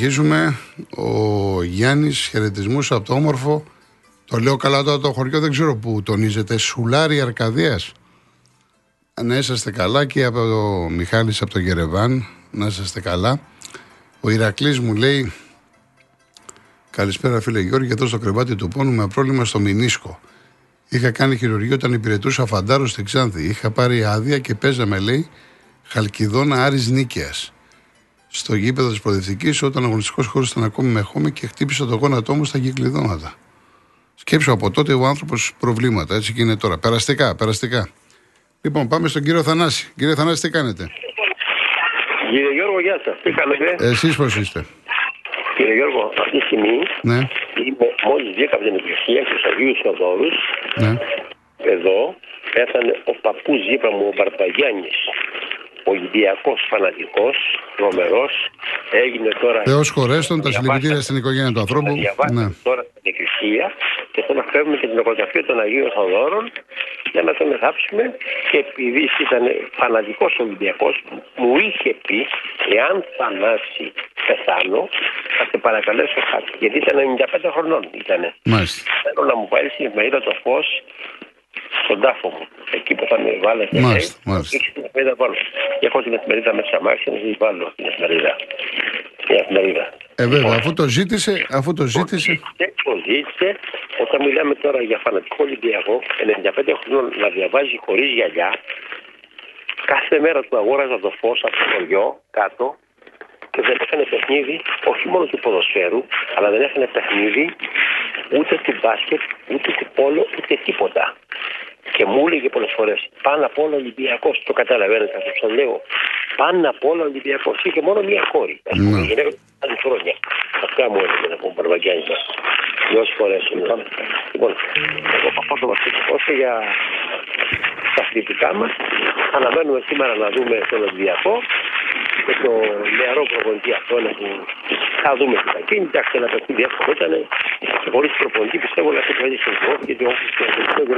συνεχίζουμε. Ο Γιάννης, χαιρετισμού από το όμορφο. Το λέω καλά τώρα το χωριό, δεν ξέρω που τονίζεται. Σουλάρι Αρκαδίας. Να είσαστε καλά και από το Μιχάλης από το Γερεβάν. Να είσαστε καλά. Ο Ηρακλής μου λέει Καλησπέρα φίλε Γιώργη, εδώ στο κρεβάτι του πόνου με πρόβλημα στο Μινίσκο. Είχα κάνει χειρουργείο όταν υπηρετούσα φαντάρο στη Ξάνθη. Είχα πάρει άδεια και παίζαμε, λέει, Χαλκιδόνα Άρης Νίκαιας στο γήπεδο της Προοδευτικής όταν ο αγωνιστικός χώρος ήταν ακόμη με χώμη και χτύπησε το γόνατό μου στα κυκλειδώματα. Σκέψω από τότε ο άνθρωπος προβλήματα, έτσι και είναι τώρα. Περαστικά, περαστικά. Λοιπόν, πάμε στον κύριο Θανάση. Κύριε Θανάση, τι κάνετε; Κύριε Γιώργο, γεια σας. Τι κάνετε; Εσείς πώς είστε; Κύριε Γιώργο, αυτή τη στιγμή Ναι, είμαι μόλις βγήκα από την εκκλησία στους Αγίους Θοδόρου. ναι. Εδώ πέθανε ο παππούς Ζήπρα μου, ο Μπαρμπαγιάννης. Ολυμπιακός φανατικός, τρομερός. Έγινε τώρα. Θεός χωρέστον, τα Διαβάσα- συλληπιτήρια στην οικογένεια του ανθρώπου. Διαβάσαμε Ναι. τώρα στην εκκλησία και θέλω να φέρουμε και την νοικοταφεία των Αγίων Θοδόρων για να τον εθάψουμε και επειδή ήταν φανατικός Ολυμπιακός, μου είχε πει εάν θανάσει πεθάνω θα σε παρακαλέσω κάτι. Γιατί ήταν 95 χρονών ήτανε. Μάλιστα. Θέλω να μου βάλει στην εφημερίδα το φω στον τάφο μου. Εκεί που θα με βάλετε. Μάλιστα, λέει, μάλιστα. έχεις την εφημερίδα πάνω. Και έχω την εφημερίδα μέσα αμάξι να την βάλω την εφημερίδα. Την εφημερίδα. Ε, βέβαια, αφού το ζήτησε, αφού το ζήτησε. Και το ζήτησε όταν μιλάμε τώρα για φανατικό Ολυμπιακό 95 χρονών να διαβάζει χωρίς γυαλιά. Κάθε μέρα του αγόραζα το φως από το χωριό κάτω και δεν έκανε παιχνίδι όχι μόνο του ποδοσφαίρου, αλλά δεν έκανε παιχνίδι ούτε του μπάσκετ, ούτε του πόλο, ούτε τίποτα. Και μου έλεγε πολλές φορές πάνω απ' όλα Ολυμπιακός. Το καταλαβαίνετε αυτό που σα λέω. Πάνω απ' όλα Ολυμπιακός. Είχε μόνο μία κόρη. Α πούμε, Ναι. η γυναίκα του ήταν χρόνια. Αυτά μου έλεγε να πούμε Παρβαγκιάννη μα. Δυο φορές. Λοιπόν, λοιπόν, εγώ από το βασικό όσο για τα αθλητικά μας. Αναμένουμε σήμερα να δούμε τον Ολυμπιακό και το νεαρό προπονητή αυτό είναι που θα δούμε τι θα γίνει. Εντάξει, ένα παιχνίδι εύκολο ήταν. Χωρίς προπονητή πιστεύω να θα παίζει στον κόσμο γιατί ο Όφη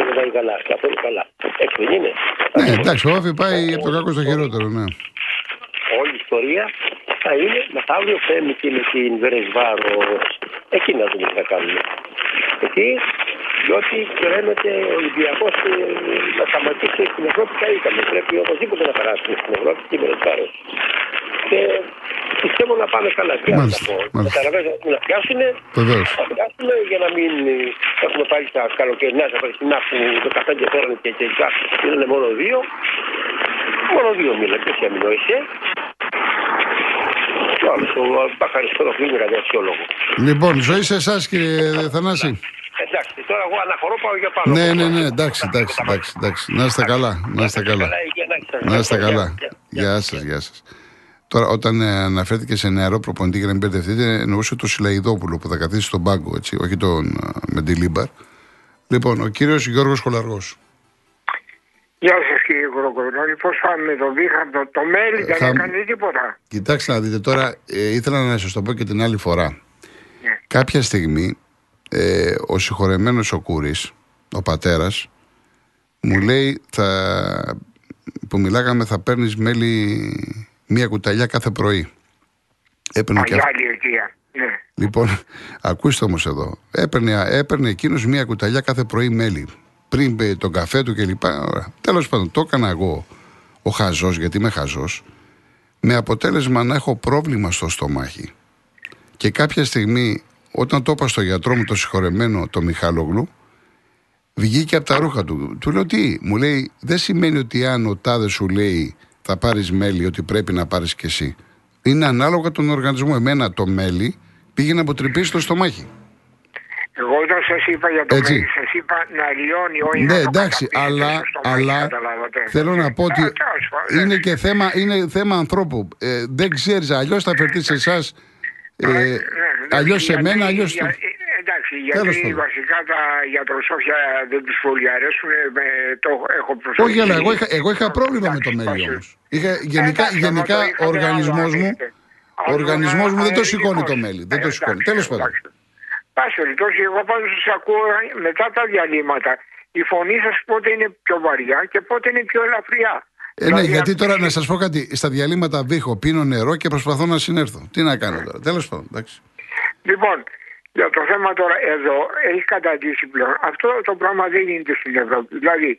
δεν πάει καλά. Καθόλου καλά. Έτσι δεν είναι. Ναι, εντάξει, ο Όφη πάει από το κακό στο χειρότερο, ναι. Όλη η ιστορία θα είναι μεθαύριο Πέμπτη και με την Βερεσβάρο. Εκεί να δούμε τι θα κάνουμε. Γιατί, διότι κρέμεται ο Ολυμπιακός να σταματήσει στην Ευρώπη καλύτερα. Πρέπει οπωσδήποτε να περάσουμε στην Ευρώπη και Βερεσβάρο. Και πιστεύω να πάμε καλά. Τι άλλο να Μάλιστα, πω. μάλιστα. Καταλαβαίνετε να πιάσουν. Βεβαίως. Θα πιάσουμε για να μην ε, έχουμε πάλι τα καλοκαιρινά, τα περσινά που το καφέ τώρα και τελικά είναι μόνο δύο. Μόνο δύο μίλα και σε αμυνόησε. Και ο άλλος, ο Μπαχαριστό που είναι κάτι αξιόλογος. Λοιπόν, ζωή σε εσάς, κύριε Θανάση. Εντάξει, τώρα εγώ αναχωρώ πάω για πάνω. Ναι, ναι, ναι, εντάξει, εντάξει, εντάξει, εντάξει. Να είστε καλά, να είστε καλά. Να είστε καλά. Γεια σας, γεια σας. Τώρα, όταν ε, αναφέρθηκε σε νεαρό προπονητή για να μην μπερδευτείτε, εννοούσε το Σιλαϊδόπουλο που θα καθίσει στον πάγκο, έτσι, όχι τον ε, Μεντιλίμπαρ. Λοιπόν, ο κύριος Γιώργος Κολαργό. Γεια σας κύριε Κοροκορνόλη, πώς πάμε με τον Βίχαρντο, το μέλι δεν Θα- έκανε τίποτα; Κοιτάξτε να δείτε τώρα, ε, ήθελα να σας το πω και την άλλη φορά. Ναι. Κάποια στιγμή, ε, ο συγχωρεμένος ο Κούρης, ο πατέρας, μου λέει, θα, που μιλάγαμε θα παίρνεις μέλι μία κουταλιά κάθε πρωί. Έπαιρνε και Παλιά αυτό. ηλικία. Ναι. Λοιπόν, ακούστε όμως εδώ. Έπαιρνε, έπαιρνε εκείνος μία κουταλιά κάθε πρωί μέλι. Πριν μπει τον καφέ του κλπ. Ωραία. Τέλος πάντων, το έκανα εγώ ο χαζός, γιατί είμαι χαζός, με αποτέλεσμα να έχω πρόβλημα στο στομάχι. Και κάποια στιγμή, όταν το είπα στο γιατρό μου το συγχωρεμένο, το Μιχάλογλου, βγήκε από τα ρούχα του. Του λέω τι, μου λέει, δεν σημαίνει ότι αν ο τάδε σου λέει θα πάρεις μέλι, ότι πρέπει να πάρεις και εσύ. Είναι ανάλογα τον οργανισμό. Εμένα το μέλι πήγε να αποτρυπήσει το στομάχι. Εγώ όταν σας είπα για το Έτσι. μέλι, σας είπα να λιώνει, όχι Ναι, να το εντάξει, καταπίνετε αλλά, στο στομάχι, αλλά καταλάβατε. θέλω να πω ότι Α, τέλος πάντων, είναι ναι. και θέμα, είναι θέμα ανθρώπου. Ε, δεν ξέρεις, αλλιώς θα φερθείς σε εσάς. Ε, Ναι, ναι, αλλιώς σε γιατί- μένα, αλλιώς. Γιατί πάντων. βασικά τα γιατροσόφια δεν τους πολύ αρέσουν. ε, με- Το έχω προσοχή. Όχι, αλλά εγώ είχα, εγώ είχα πρόβλημα με το Εντάξει, μέλι πάση- όμως. Γενικά, Εντάξει, γενικά άμα το είχατε ο οργανισμός άλλο, μου. αν έχετε. Ο Άλλο οργανισμός να- μου δεν το αλλεργικός. σηκώνει το μέλι. Δεν το Ε, σηκώνει. εντάξει, Τέλος πάντων. εντάξει. Πάση περιπτώσει, εγώ πάντως σας ακούω μετά τα διαλύματα. Η φωνή σας πότε είναι πιο βαριά και πότε είναι πιο ελαφριά; Ε, ναι, Δηλαδή, γιατί τώρα αυτή- να σας πω κάτι. Στα διαλύματα βήχω, πίνω νερό και προσπαθώ να συνέρθω. Τι να κάνω τώρα. Τέλος πάντων, εντάξει. Λοιπόν, για το θέμα τώρα εδώ έχει καταντήσει πλέον. Αυτό το πράγμα δεν γίνεται στην Ευρώπη. Δηλαδή,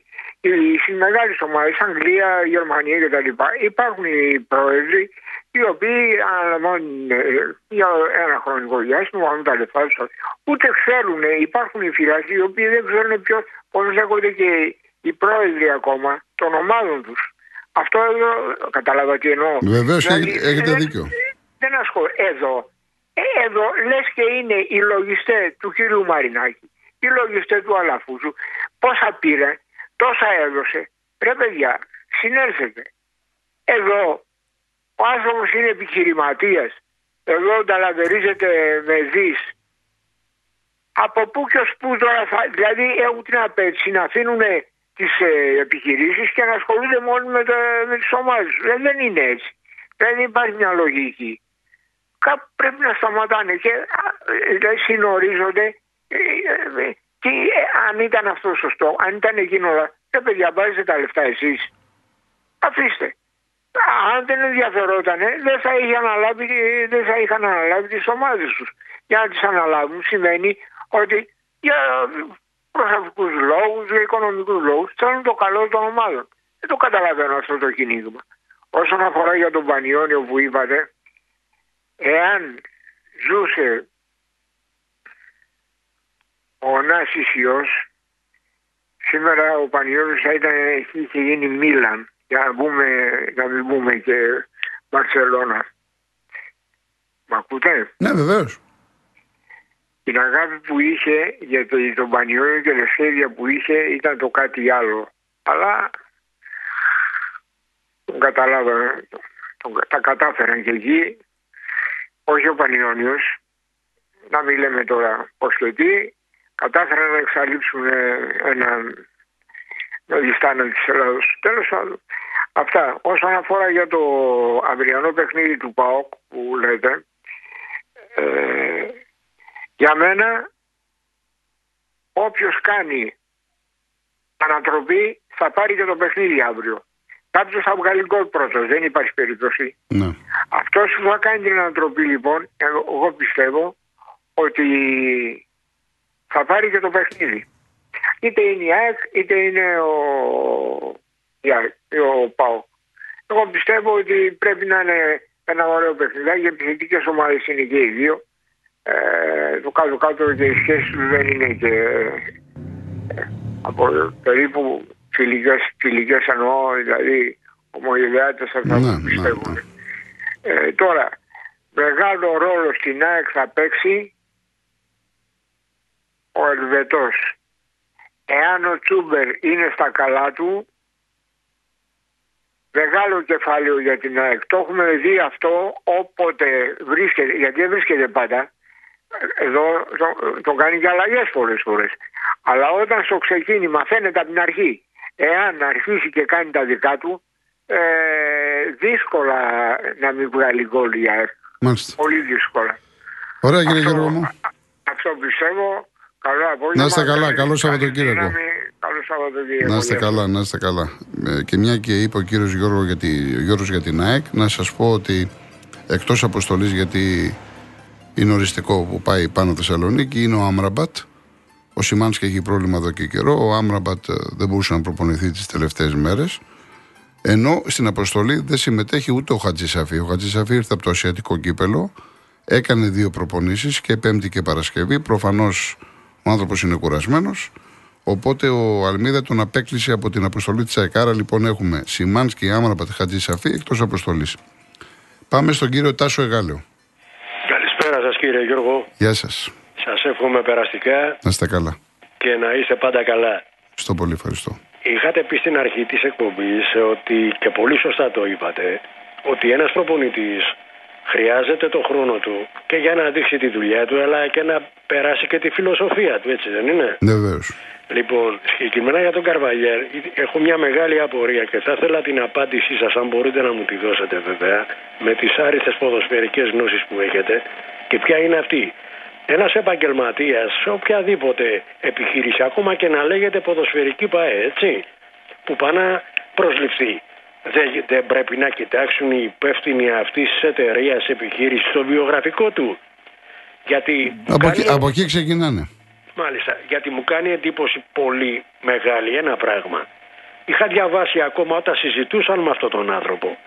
οι- στι μεγάλε ομάδε, Αγγλία, Γερμανία κτλ., υπάρχουν οι πρόεδροι οι οποίοι αναλαμβάνουν ε, για ένα χρονικό διάστημα, βάλουν τα λεφτά του. Ούτε ξέρουν, υπάρχουν οι φυλακοί οι οποίοι δεν ξέρουν ποιος, πώς λέγονται και οι πρόεδροι ακόμα των ομάδων τους. Αυτό εδώ, καταλάβα τι εννοώ. Βεβαίως Δηλαδή, έχετε δεν- δίκιο. δεν ασχολείται. Εδώ, ε, εδώ λες και είναι οι λογιστές του κυρίου Μαρινάκη, οι λογιστές του Αλαφούζου, πόσα πήρε, τόσα έδωσε. Ρε παιδιά, συνέλθετε. Εδώ ο άνθρωπος είναι επιχειρηματίας. Εδώ ταλαβερίζεται με δις. Από πού και ως πού τώρα θα... Δηλαδή έχουν την απέτηση να αφήνουν τις ε, επιχειρήσεις και να ασχολούνται μόνο με, τα, με τις ομάδες. Δηλαδή δεν είναι έτσι. Δεν υπάρχει μια λογική. Κάπου πρέπει να σταματάνε και α, ε, δηλαδή, συνορίζονται ε, ε, ε, και ε, αν ήταν αυτό σωστό, αν ήταν εκείνο, ρε παιδιά βάζετε τα λεφτά εσείς. Αφήστε. Αν δεν ενδιαφερόταν, δεν θα, είχε αναλάβει, δεν θα είχαν αναλάβει τις ομάδες τους. Για να τις αναλάβουν σημαίνει ότι για προσωπικούς λόγους, για οικονομικούς λόγους θέλουν το καλό των ομάδων. Δεν το καταλαβαίνω αυτό το κυνήγημα. Όσον αφορά για τον Πανιόνιο που είπατε, εάν ζούσε ο Νάσης Υιός, σήμερα ο Πανιόνιος θα ήταν, είχε γίνει Μίλαν, για να, πούμε, να μην πούμε και Μπαρσελώνα. Μ' ακούτε; Ναι, βεβαίως. Την αγάπη που είχε για το, τον Πανιόνιο και τα σχέδια που είχε ήταν το κάτι άλλο. Αλλά τον καταλάβανε, τον, τα κατάφεραν και εκεί. Όχι ο Πανιόνιος, να μην λέμε τώρα πώς και τι, κατάφεραν να εξαλείψουν ε, έναν διστάνα της Ελλάδος. Τέλος πάντων, αυτά. Όσον αφορά για το αυριανό παιχνίδι του ΠΑΟΚ που λέτε, ε, για μένα όποιος κάνει ανατροπή θα πάρει και το παιχνίδι αύριο. Κάποιος θα βγάλει γκολ πρώτο, δεν υπάρχει περίπτωση. Ναι. Αυτός που θα κάνει την ανατροπή λοιπόν, εγώ εγώ πιστεύω ότι θα πάρει και το παιχνίδι. Είτε είναι η ΑΕΚ είτε είναι ο, η ΑΕΚ, ο ΠΑΟ. Εγώ πιστεύω ότι πρέπει να είναι ένα ωραίο παιχνιδάκι, οι επιθετικές ομάδες είναι και οι δύο. Ε, το κάτω κάτω και οι σχέσεις τους δεν είναι και ε, από περίπου φιλικές, φιλικές εννοώ, δηλαδή ομογενειάτες θα Ναι, τα ναι, πιστεύουν. ναι. Ε, τώρα, μεγάλο ρόλο στην ΑΕΚ θα παίξει ο Ελβετός. Εάν ο Τσούμπερ είναι στα καλά του, μεγάλο κεφάλαιο για την ΑΕΚ. Το έχουμε δει αυτό όποτε βρίσκεται, γιατί δεν βρίσκεται πάντα. Εδώ το, το κάνει και αλλαγές πολλές φορές. Αλλά όταν στο ξεκίνημα φαίνεται από την αρχή, εάν αρχίσει και κάνει τα δικά του, ε, δύσκολα να μην βγάλει γκολ η ΑΕΚ. Μάλιστα. Πολύ δύσκολα. Ωραία, κύριε Αυτό- Γιώργο μου. Αυτό πιστεύω. Καλό απόγευμα. Να είστε καλά, Καλή- καλό Σαββατοκύριακο. καλή δύναμη, Καλό Σαββατοκύριακο. Να είστε Γεια σας. καλά, να είστε καλά. Ε, και μια και είπε ο κύριος Γιώργο για, τη, ο Γιώργος για την ΑΕΚ, να σας πω ότι εκτός αποστολής, γιατί είναι οριστικό που πάει πάνω Θεσσαλονίκη, είναι ο Άμραμπατ. Ο Σιμάνσκι έχει πρόβλημα εδώ και καιρό. Ο Άμραμπατ ε, δεν μπορούσε να προπονηθεί τις τελευταίες μέρες. Ενώ στην αποστολή δεν συμμετέχει ούτε ο Χατζησαφή. Ο Χατζησαφή ήρθε από το Ασιατικό κύπελο, έκανε δύο προπονήσεις και Πέμπτη και Παρασκευή. Προφανώς ο άνθρωπος είναι κουρασμένος. Οπότε ο Αλμίδα τον απέκλεισε από την αποστολή της ΑΕΚΑΡΑ. Λοιπόν, έχουμε Σιμάνσκι, Άμραμπατ, Χατζησαφή εκτός αποστολής. Πάμε στον κύριο Τάσο Εγάλεο. Καλησπέρα σας κύριε Γιώργο. Γεια σας. Σας εύχομαι περαστικά Να είστε καλά. και να είστε πάντα καλά. Στο πολύ ευχαριστώ. Είχατε πει στην αρχή της εκπομπής ότι και πολύ σωστά το είπατε ότι ένας προπονητής χρειάζεται το χρόνο του και για να δείξει τη δουλειά του αλλά και να περάσει και τη φιλοσοφία του έτσι δεν είναι; Βεβαίως. Λοιπόν, συγκεκριμένα για τον Καρβαλιέρ, έχω μια μεγάλη απορία και θα ήθελα την απάντησή σας, αν μπορείτε να μου τη δώσετε βέβαια, με τις άριστες ποδοσφαιρικές γνώσεις που έχετε και ποια είναι αυτή; Ένας επαγγελματίας σε οποιαδήποτε επιχείρηση, ακόμα και να λέγεται ποδοσφαιρική ΠΑΕ, έτσι, που πάει να προσληφθεί, δεν, δεν πρέπει να κοιτάξουν οι υπεύθυνοι αυτής της εταιρείας επιχείρησης στο βιογραφικό του. Γιατί Από, κάνει- εκεί, από εκεί ξεκινάνε. Μάλιστα, γιατί μου κάνει εντύπωση πολύ μεγάλη ένα πράγμα. Είχα διαβάσει ακόμα όταν συζητούσαν με αυτόν τον άνθρωπο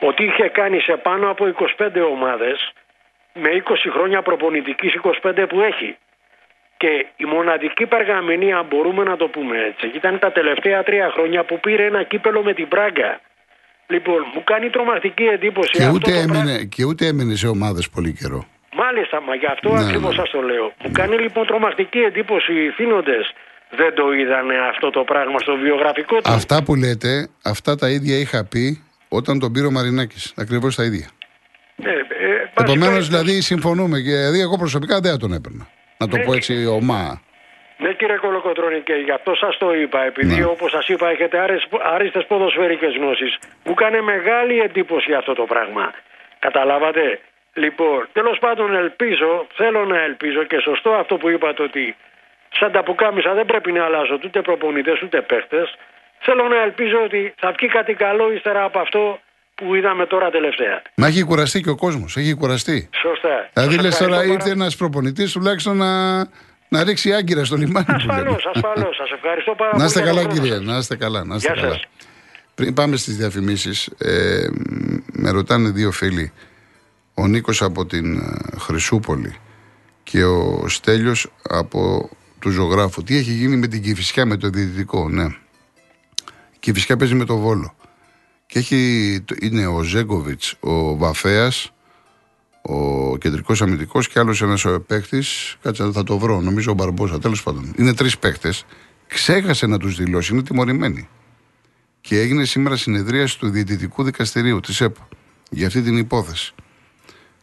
ότι είχε κάνει σε πάνω από 25 ομάδες με 20 χρόνια προπονητικής 25 που έχει. Και η μοναδική περγαμηνία, μπορούμε να το πούμε έτσι, ήταν τα τελευταία τρία χρόνια που πήρε ένα κύπελο με την Πράγκα. Λοιπόν, μου κάνει τρομακτική εντύπωση Και αυτό ούτε, το πράγμα. έμεινε, και ούτε έμεινε σε ομάδες πολύ καιρό. Μάλιστα, μα γι' αυτό Ναι, ακριβώς ναι. σας το λέω. Μου κάνει λοιπόν τρομακτική εντύπωση οι θύνοντες δεν το είδανε αυτό το πράγμα στο βιογραφικό τους. Αυτά που λέτε, αυτά τα ίδια είχα πει όταν τον πήρε ο Μαρινάκης. Ακριβώς τα ίδια. Ε, ε, βασικά, Επομένως, δηλαδή, συμφωνούμε. Και, δηλαδή, εγώ προσωπικά δεν θα τον έπαιρνα. Να το Ναι. πω έτσι ομά. Ναι κύριε Κολοκοτρώνη και γι' αυτό σας το είπα επειδή Ναι. όπως σας είπα έχετε άρες- άριστες ποδοσφαιρικές γνώσεις μου κάνει μεγάλη εντύπωση αυτό το πράγμα καταλάβατε; Λοιπόν τέλος πάντων ελπίζω θέλω να ελπίζω και σωστό αυτό που είπατε ότι σαν τα πουκάμισα δεν πρέπει να αλλάζω ούτε προπονητές ούτε παίχτες θέλω να ελπίζω ότι θα βγει κάτι καλό ύστερα από αυτό που είδαμε τώρα τελευταία Μα έχει κουραστεί και ο κόσμος. Έχει κουραστεί. σωστά Δηλαδή, Σας λες τώρα, ευχαριστώ ήρθε πάρα- ένας προπονητής τουλάχιστον να, να ρίξει άγκυρα στο λιμάνι. που λέμε. ασφαλώς ασφαλώς σας ευχαριστώ πάρα πολύ Να είστε για τον καλά, χρόνο κύριε. σας. Να είστε καλά. Να είστε Γεια καλά. σας. Πριν πάμε στις διαφημίσεις, ε, με ρωτάνε δύο φίλοι. Ο Νίκος από την ε, Χρυσούπολη και ο Στέλιος από του ζωγράφου. Τι έχει γίνει με την Κηφισιά, με το διαιτητικό, ναι. Η Κηφισιά παίζει με το Βόλο. Και έχει, το- είναι ο Ζέγκοβιτς, ο Βαφέας, ο κεντρικός αμυντικός και άλλος ένας παίχτη. Κάτσε, θα το βρω. Νομίζω ο Μπαρμπόσα. Τέλος πάντων. Είναι τρεις παίχτε. Ξέχασε να τους δηλώσει. Είναι τιμωρημένοι. Και έγινε σήμερα συνεδρίαση του Διαιτητικού Δικαστηρίου της ΕΠΑ για αυτή την υπόθεση.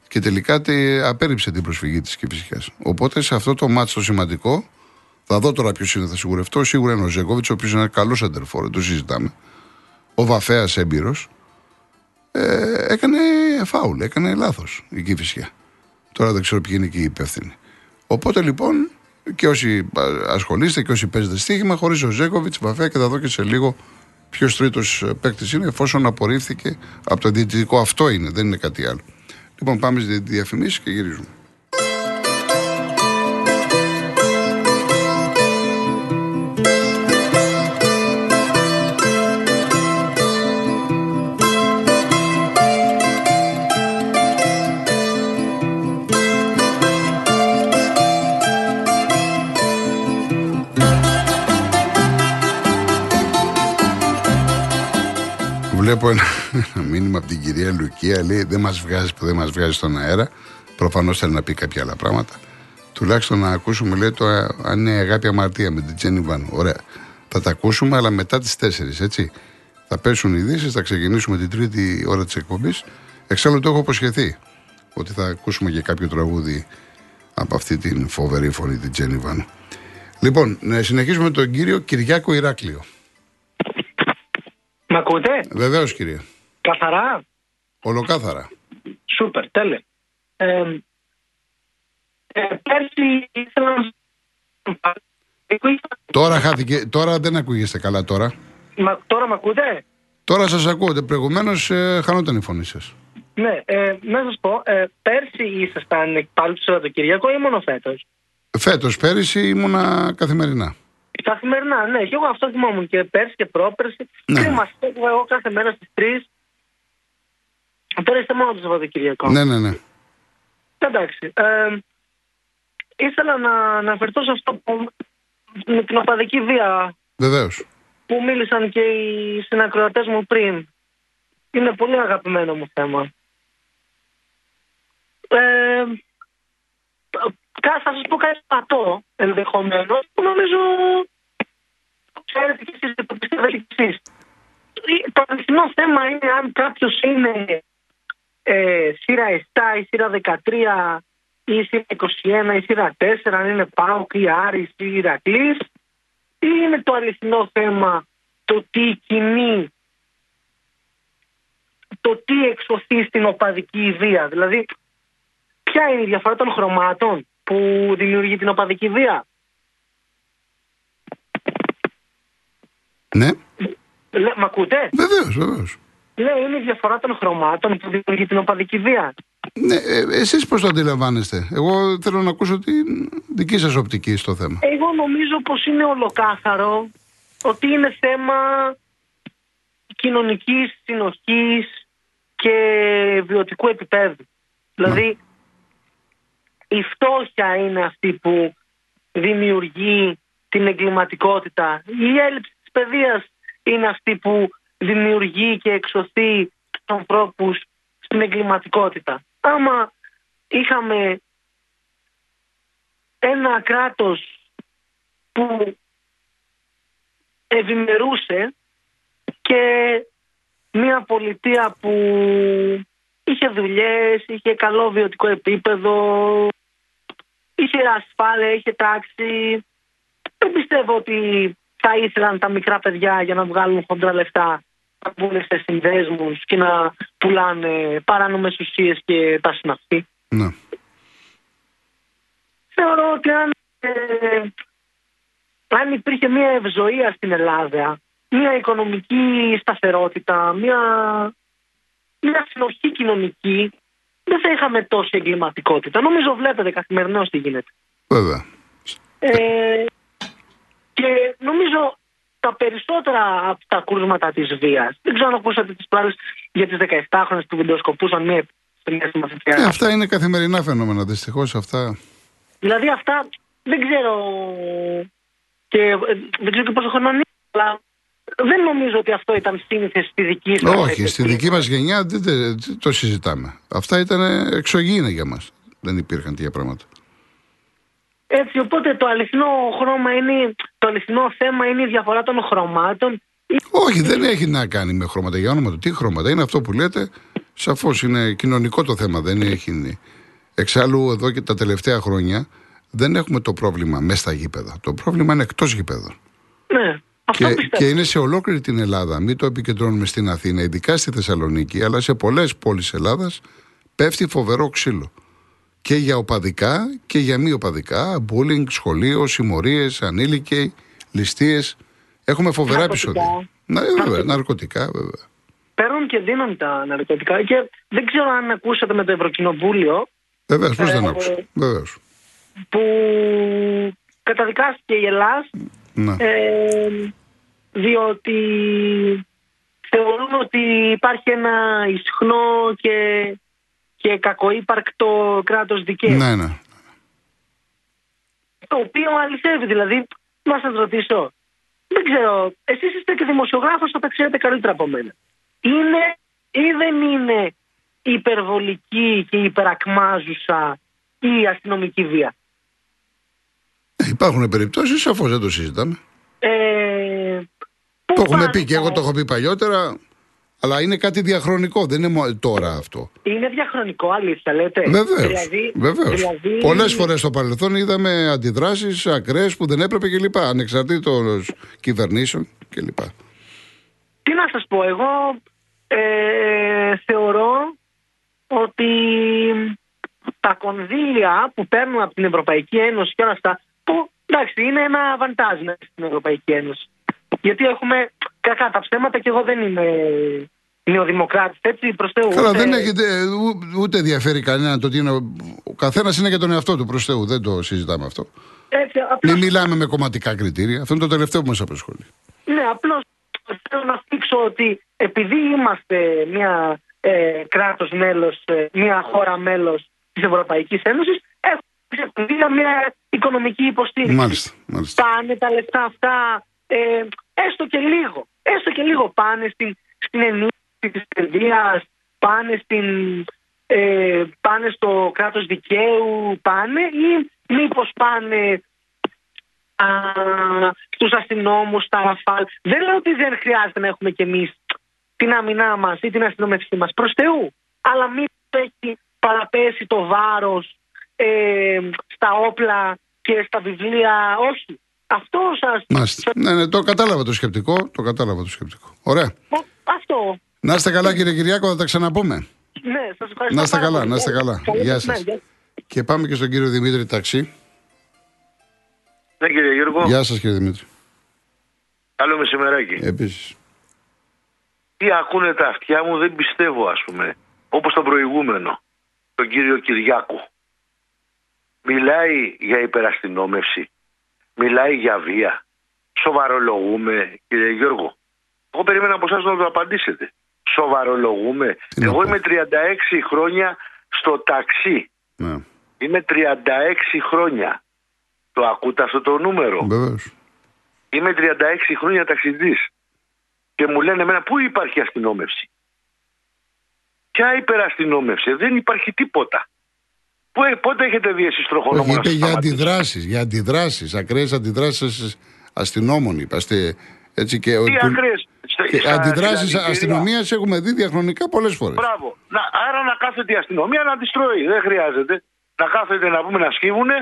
Και τελικά τε, απέρριψε την προσφυγή της Κυφυσιά. Οπότε σε αυτό το μάτσο το σημαντικό, θα δω τώρα ποιος είναι, θα σιγουρευτώ. Σίγουρα είναι ο Ζέγκοβιτς, ο οποίος είναι ένας καλός αντερφόρ, δεν το συζητάμε. Ο Βαφέας έμπειρος, ε, έκανε φάουλ, έκανε λάθος η Κηφισιά. Τώρα δεν ξέρω ποιοι είναι και οι υπεύθυνοι. Οπότε λοιπόν και όσοι α, ασχολείστε και όσοι παίζετε στοίχημα, χωρίς ο Ζέκοβιτς, βαφέα και θα δω και σε λίγο ποιος τρίτος παίκτης είναι, εφόσον απορρίφθηκε από το διαιτητικό. Αυτό είναι, δεν είναι κάτι άλλο. Λοιπόν, πάμε στις διαφημίσεις και γυρίζουμε. Βλέπω ένα, ένα μήνυμα από την κυρία Λουκία. Λέει: Δεν μας βγάζει που δεν μας βγάζει στον αέρα. Προφανώς θέλει να πει κάποια άλλα πράγματα. Τουλάχιστον να ακούσουμε, λέει, το α, αν είναι αγάπη αμαρτία με την Τζένι Βαν. Ωραία. Θα τα ακούσουμε, αλλά μετά τις 4, έτσι. Θα πέσουν οι ειδήσεις, θα ξεκινήσουμε την τρίτη ώρα της εκπομπής. Εξάλλου το έχω υποσχεθεί ότι θα ακούσουμε και κάποιο τραγούδι από αυτή την φοβερή φωνή, την Τζένι Βαν. Λοιπόν, να συνεχίσουμε με τον κύριο Κυριάκο Ηράκλειο. Μ' ακούτε; Βεβαίως, κύριε. Καθαρά; Ολοκάθαρα. Σούπερ, τέλεια. Ε, ε, πέρσι ήθελα να... Τώρα χάθηκε, τώρα δεν ακούγεστε καλά τώρα. Μα, τώρα με ακούτε; Τώρα σας ακούω, προηγουμένως ε, χανόταν η φωνή σας. Ναι, ε, να σας πω, ε, πέρσι ήσασταν πάλι το Σαββατοκυριακό ή μόνο φέτος; Φέτος, πέρυσι ήμουνα καθημερινά. Καθημερινά, ναι, και εγώ αυτό θυμόμουν και πέρσι και πρόπερσι. Ναι. Ναι. Είμαστε εγώ κάθε μέρα στις 3. Τώρα είστε μόνο το Σαββατοκυριακό. Ναι, ναι, ναι. Εντάξει. Ε, ήθελα να αναφερθώ σε αυτό που με την οπαδική βία Βεβαίως. που μίλησαν και οι συνακροατές μου πριν. Είναι πολύ αγαπημένο μου θέμα. Ε, κα- θα σας πω κάτι πατώ ενδεχομένως που νομίζω ξέρετε και εσείς και το πιστεύετε και εσείς. Ε, Το αληθινό θέμα είναι αν κάποιος είναι ε, σειρά 7 ή σειρά 13 ή σειρά 21 ή σειρά 4 αν είναι ΠΑΟΚ ή Άρης ή Ηρακλής ή είναι το αληθινό θέμα το τι κινεί το τι εξωθεί στην οπαδική βία. Δηλαδή, ποια είναι η διαφορά των χρωμάτων; Που δημιουργεί την οπαδική βία. Ναι, Λε, μ' ακούτε; βεβαίως, βεβαίως. Λέει είναι η διαφορά των χρωμάτων που δημιουργεί την οπαδική βία. Ναι, ε, εσείς πώς το αντιλαμβάνεστε; Εγώ θέλω να ακούσω την δική σας οπτική στο θέμα. Εγώ νομίζω πως είναι ολοκάθαρο ότι είναι θέμα κοινωνικής συνοχής και βιωτικού επίπεδου. Δηλαδή η φτώχεια είναι αυτή που δημιουργεί την εγκληματικότητα. Η έλλειψη της παιδείας είναι αυτή που δημιουργεί και εξωθεί τους ανθρώπους στην εγκληματικότητα. Άμα είχαμε ένα κράτος που ευημερούσε και μια πολιτεία που είχε δουλειές, είχε καλό βιωτικό επίπεδο, είχε ασφάλεια, είχε τάξη. Δεν πιστεύω ότι θα ήθελαν τα μικρά παιδιά για να βγάλουν χοντρά λεφτά να μπουν σε συνδέσμους και να πουλάνε παράνομες ουσίες και τα συναυτή. Ναι. Θεωρώ ότι αν, ε, αν υπήρχε μια ευζοία στην Ελλάδα, μια οικονομική σταθερότητα, μια, μια συνοχή κοινωνική, δεν θα είχαμε τόση εγκληματικότητα. Νομίζω βλέπετε καθημερινώς τι γίνεται. Βέβαια. Ε, και νομίζω τα περισσότερα από τα κρούσματα της βίας. Δεν ξέρω αν ακούσατε τις πράγμα για τις 17χρονε που βιντεοσκοπούσαν μία μια συμμαθητριά. Ε, αυτά είναι καθημερινά φαινόμενα, δυστυχώς αυτά. Δηλαδή αυτά δεν ξέρω. Και ε, δεν ξέρω και πόσο χρόνο είναι, αλλά δεν νομίζω ότι αυτό ήταν σύνηθε στη δική σα. Όχι, στη δική μας γενιά δεν, δεν, δεν το συζητάμε. Αυτά ήταν εξωγήινα για μας. Δεν υπήρχαν τέτοια πράγματα. Έτσι, οπότε το αληθινό χρώμα είναι, το αληθινό θέμα είναι η διαφορά των χρωμάτων. Όχι, δεν έχει να κάνει με χρώματα. Για όνομα του, τι χρώματα. Είναι αυτό που λέτε. Σαφώς είναι κοινωνικό το θέμα. Δεν έχει. Εξάλλου, εδώ και τα τελευταία χρόνια δεν έχουμε το πρόβλημα μέσα στα γήπεδα. Το πρόβλημα είναι εκτός γήπεδων. Ναι. Αυτό Και, πιστεύω. και είναι σε ολόκληρη την Ελλάδα. Μην το επικεντρώνουμε στην Αθήνα, ειδικά στη Θεσσαλονίκη, αλλά σε πολλές πόλεις Ελλάδας πέφτει φοβερό ξύλο. Και για οπαδικά και για μη οπαδικά. Μπούλινγκ, σχολείο, συμμορίες, ανήλικοι, ληστείες. Έχουμε φοβερά Ναρκωτικά. επεισόδια. Να, ε, βέβαια, ναρκωτικά, βέβαια. Παίρνουν και δίνουν τα ναρκωτικά και δεν ξέρω αν ακούσατε με το Ευρωκοινοβούλιο Βεβαίως, πώς δεν Ε, άκουσα. Βεβαίως. που καταδικάστηκε η Ελλάς Ναι. ε, διότι θεωρούν ότι υπάρχει ένα ισχνό και, και κακούπαρκτο κράτος δικαίου. ναι, ναι. Το οποίο αληθεύει, δηλαδή, να σας ρωτήσω, δεν ξέρω, εσείς είστε και δημοσιογράφος, θα τα ξέρετε καλύτερα από μένα. Είναι ή δεν είναι υπερβολική και υπερακμάζουσα η αστυνομική βία; Ε, Υπάρχουν περιπτώσεις, σαφώς δεν το συζητάμε. Ε, πού Το έχουμε πάνε πει και εγώ τα- το έχω πει παλιότερα. Αλλά είναι κάτι διαχρονικό, δεν είναι μο- τώρα αυτό. Είναι διαχρονικό, αλήθεια, λέτε. Βεβαίως. Δηλαδή, Βεβαίως. δηλαδή- Πολλές φορές στο παρελθόν είδαμε αντιδράσεις ακραίες που δεν έπρεπε κλπ. Ανεξαρτήτως κυβερνήσεων κλπ. Τι να σας πω, εγώ ε, θεωρώ ότι τα κονδύλια που παίρνουν από την Ευρωπαϊκή Ένωση και όλα αυτά, που εντάξει είναι ένα βαντάζ μέσα στην Ευρωπαϊκή Ένωση. Γιατί έχουμε κακά τα ψέματα και εγώ δεν είμαι νεοδημοκράτης, έτσι προς Θεού. Καλά, ούτε- δεν έχετε, ου- ούτε ενδιαφέρει κανένα το ότι είναι. Ο καθένας είναι για τον εαυτό του προς Θεού. Δεν το συζητάμε αυτό. Έτσι, απλώς, Μην μιλάμε με κομματικά κριτήρια. Αυτό είναι το τελευταίο που μας απασχολεί. ναι, απλώς θέλω να θίξω ότι επειδή είμαστε μια ε, κράτος μέλος, ε, μια χώρα μέλος της Ευρωπαϊκής Ένωσης, έχουμε σε κονδύλια μια οικονομική υποστήριξη. Μάλιστα. μάλιστα. πάνε τα λεφτά αυτά, ε, έστω και λίγο, έστω και λίγο πάνε στην, στην ενίσχυση της παιδείας, πάνε, στην, ε, πάνε στο κράτος δικαίου, πάνε ή μήπως πάνε α, στους αστυνόμους, στα ραφάλ. Δεν λέω ότι δεν χρειάζεται να έχουμε κι εμείς την άμυνά μας ή την αστυνομευτική μας προς Θεού, αλλά μήπως έχει παραπέσει το βάρος ε, στα όπλα και στα βιβλία. Όχι. Αυτό σας... Μάλιστα. Ναι, ναι, το κατάλαβα το σκεπτικό. Το κατάλαβα το σκεπτικό. Ωραία. Αυτό. Να είστε καλά, κύριε Κυριάκο, θα τα ξαναπούμε. Ναι, σας ευχαριστώ Να είστε πάρα καλά, πολύ. να είστε καλά. Καλό Γεια μεσημέρι. σας. Και πάμε και στον κύριο Δημήτρη Ταξί. Ναι κύριε Γιώργο, Γεια σας κύριε Δημήτρη. καλό μεσημεράκι. Επίσης. τι ακούνε τα αυτιά μου δεν πιστεύω ας πούμε. Όπως τον προηγούμενο, τον κύριο Κυριάκο. Μιλάει για υπεραστηνόμευση. Μιλάει για βία. Σοβαρολογούμε κύριε Γιώργο. Εγώ περίμενα από εσάς να το απαντήσετε. Σοβαρολογούμε. Τι να Εγώ πω. είμαι 36 χρόνια στο ταξί. Ναι. Είμαι 36 χρόνια. Το ακούτε αυτό το νούμερο; Βεβαίως. Είμαι 36 χρόνια ταξιδής. Και μου λένε εμένα πού υπάρχει αστυνόμευση; Ποια υπεραστυνόμευση; Δεν υπάρχει τίποτα. Πού, ε, πότε έχετε δει εσείς τροχονόμο Όχι, να είπε σας για σταματήσει; αντιδράσεις. Για αντιδράσεις. Ακραίες αντιδράσεις αστυνόμων, είπαστε. Έτσι και, Τι ακραίες; Στα- και στα αντιδράσεις συλλαλητήρια. αστυνομίας έχουμε δει διαχρονικά πολλές φορές. Μπράβο. Να, άρα να κάθεται η αστυνομία να τις τρώει. Δεν χρειάζεται. Να κάθεται να πούμε να σκύβουνε,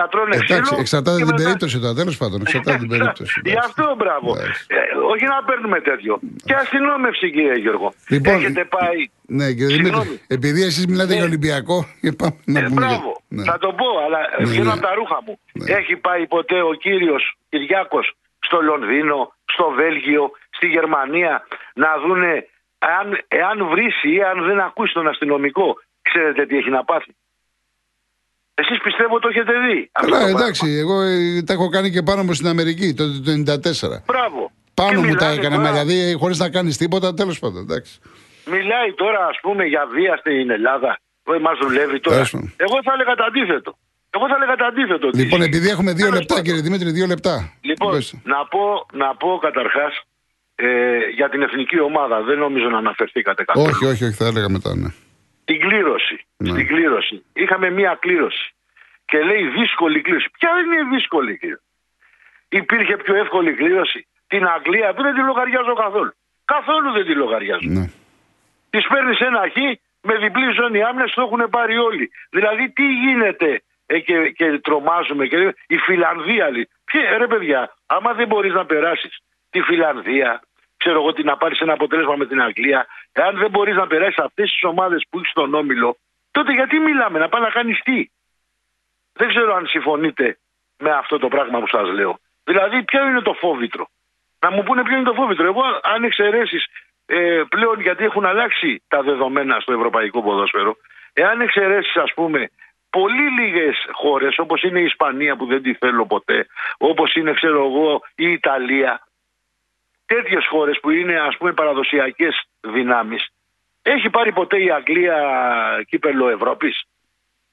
να τρώνε Εντάξει, ξύλο εξαρτάται και την μετά- περίπτωση τώρα. Τέλος πάντων, εξαρτάται την περίπτωση. Γι' αυτό μπράβο. Εντάξει. Ε, όχι να παίρνουμε τέτοιο. Και αστυνόμευση, κύριε Γιώργο. Λοιπόν, Έχετε πάει. Ναι, κύριε Συγγνώμη. Δημήτρη, επειδή εσείς μιλάτε για Ολυμπιακό, ε, πάμε να Ε, πούμε. για- μπράβο. Ναι. Θα το πω, αλλά Ναι, βγαίνω ναι. από τα ρούχα μου. Ναι. Έχει πάει ποτέ ο κύριος Κυριάκος στο Λονδίνο, στο Βέλγιο, στη Γερμανία να δούνε εάν, εάν βρίσει ή αν δεν ακούσει τον αστυνομικό, ξέρετε τι έχει να πάθει. Εσείς πιστεύω το έχετε δει. αυτό Καλά, το πράγμα. εντάξει, εγώ ε, τα έχω κάνει και πάνω μου στην Αμερική το, το 94. Μπράβο. Πάνω Και μου τα μιλάνε έκανα, τώρα- δηλαδή χωρίς να κάνεις τίποτα, τέλος πάντων. Εντάξει. Μιλάει τώρα, ας πούμε, για βία στην Ελλάδα. Δεν μας δουλεύει τώρα. Τέλος πάντων. Εγώ θα έλεγα το αντίθετο. Εγώ θα έλεγα το αντίθετο. ότι- Λοιπόν, επειδή έχουμε δύο Τέλος λεπτά, πάντων. κύριε Δημήτρη, δύο λεπτά. Λοιπόν, Πες. να πω, να πω καταρχάς ε, για την εθνική ομάδα. Δεν νομίζω να αναφερθήκατε καθόλου. όχι, όχι, όχι, θα έλεγα μετά, ναι. Την κλήρωση. Ναι. Στην κλήρωση. Είχαμε μία κλήρωση. Και λέει δύσκολη κλήρωση. Ποια δεν είναι δύσκολη κλήρωση; Υπήρχε πιο εύκολη κλήρωση. Την Αγγλία που δεν τη λογαριάζω καθόλου. Καθόλου δεν τη λογαριάζω. ναι. Της παίρνεις ένα χ με διπλή ζώνη άμυνας, το έχουν πάρει όλοι. Δηλαδή, τι γίνεται ε, και, και τρομάζουμε. Και, η Φιλανδία, λέει. Ποιε, ρε παιδιά, άμα δεν μπορείς να περάσεις τη Φιλανδία, ξέρω εγώ, τι να πάρεις ένα αποτέλεσμα με την Αγγλία, εάν δεν μπορείς να περάσεις αυτές τις ομάδες που έχεις στον όμιλο, τότε γιατί μιλάμε, να πάει να κάνει τι; Δεν ξέρω αν συμφωνείτε με αυτό το πράγμα που σας λέω. Δηλαδή, ποιο είναι το φόβητρο; Να μου πούνε ποιο είναι το φόβητρο. Εγώ, αν εξαιρέσεις ε, πλέον, γιατί έχουν αλλάξει τα δεδομένα στο ευρωπαϊκό ποδόσφαιρο, εάν εξαιρέσεις, ας πούμε, πολύ λίγες χώρες, όπως είναι η Ισπανία που δεν τη θέλω ποτέ, όπως είναι, ξέρω εγώ, η Ιταλία, τέτοιες χώρες που είναι, ας πούμε, παραδοσιακές δυνάμεις, έχει πάρει ποτέ η Αγγλία κύπελο Ευρώπης;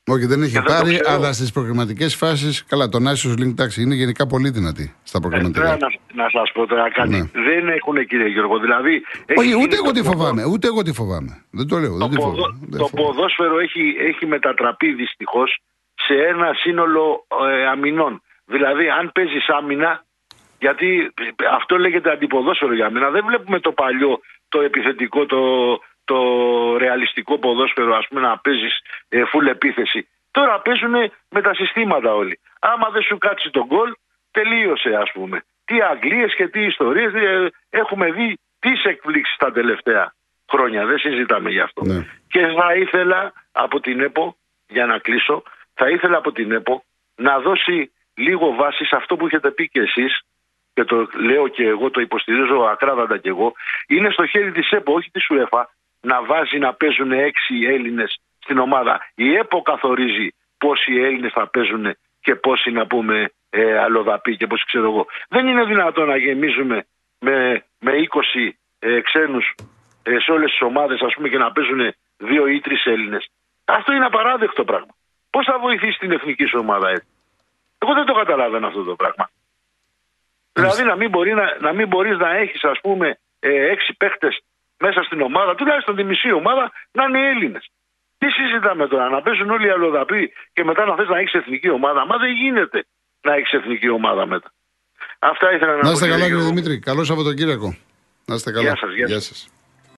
Όχι, δεν έχει Και δεν το πάρει, ξέρω. αλλά στις προγραμματικέ φάσεις. Καλά, το Nations Link εντάξει, είναι γενικά πολύ δυνατή στα Ε, προγραμματικά. τώρα να, να σας πω τώρα κάτι. Ναι. Δεν έχουν, κύριε Γιώργο. Δηλαδή. έχει Όχι, γίνει ούτε εγώ το τη ποδό- φοβάμαι. Ούτε εγώ τη φοβάμαι. Δεν το λέω. Το, δεν τη ποδό- φοβάμαι. Δεν το φοβάμαι. ποδόσφαιρο έχει, έχει μετατραπεί δυστυχώς σε ένα σύνολο ε, αμυνών. Δηλαδή, αν παίζεις άμυνα, γιατί αυτό λέγεται αντιποδόσφαιρο για μένα, δεν βλέπουμε το παλιό, το επιθετικό, το, το ρεαλιστικό ποδόσφαιρο, ας πούμε, να παίζεις ε, full επίθεση. Τώρα παίζουν με τα συστήματα όλοι. Άμα δεν σου κάτσει τον γκολ, τελείωσε, ας πούμε. Τι Αγγλίες και τι ιστορίες ε, έχουμε δει τις εκπλήξεις τα τελευταία χρόνια. Δεν συζητάμε γι' αυτό. Ναι. Και θα ήθελα από την ΕΠΟ, για να κλείσω, θα ήθελα από την ΕΠΟ να δώσει λίγο βάση σε αυτό που έχετε πει και εσείς και το λέω και εγώ, το υποστηρίζω ακράδαντα και εγώ, είναι στο χέρι της ΕΠΟ, όχι της ΟΕΦΑ, να βάζει να παίζουν έξι Έλληνες στην ομάδα. Η ΕΠΟ καθορίζει πόσοι Έλληνες θα παίζουν και πόσοι να πούμε ε, αλλοδαποί και πόσοι ξέρω εγώ. Δεν είναι δυνατόν να γεμίζουμε με, με 20 ε, ξένους ε, σε όλες τις ομάδες ας πούμε και να παίζουν δύο ή τρεις Έλληνες. Αυτό είναι απαράδεκτο πράγμα. Πώς θα βοηθήσει την εθνική σου ομάδα έτσι; Εγώ δεν το καταλαβαίνω αυτό το πράγμα. Δηλαδή να μην, μπορεί να, να μην μπορείς να έχεις ας πούμε ε, έξι παίχτες μέσα στην ομάδα, τουλάχιστον τη μισή ομάδα να είναι Έλληνες. Τι συζητάμε τώρα, να παίζουν όλοι οι αλλοδαποί και μετά να θες να έχεις εθνική ομάδα. Μα δεν γίνεται να έχεις εθνική ομάδα μετά. Αυτά ήθελα να, Να πω, είστε κύριε καλά, κύριε Γιώργο. Δημήτρη. Καλό Σαββατοκύριακο. Να είστε καλά. Γεια σας, γεια σας. σας.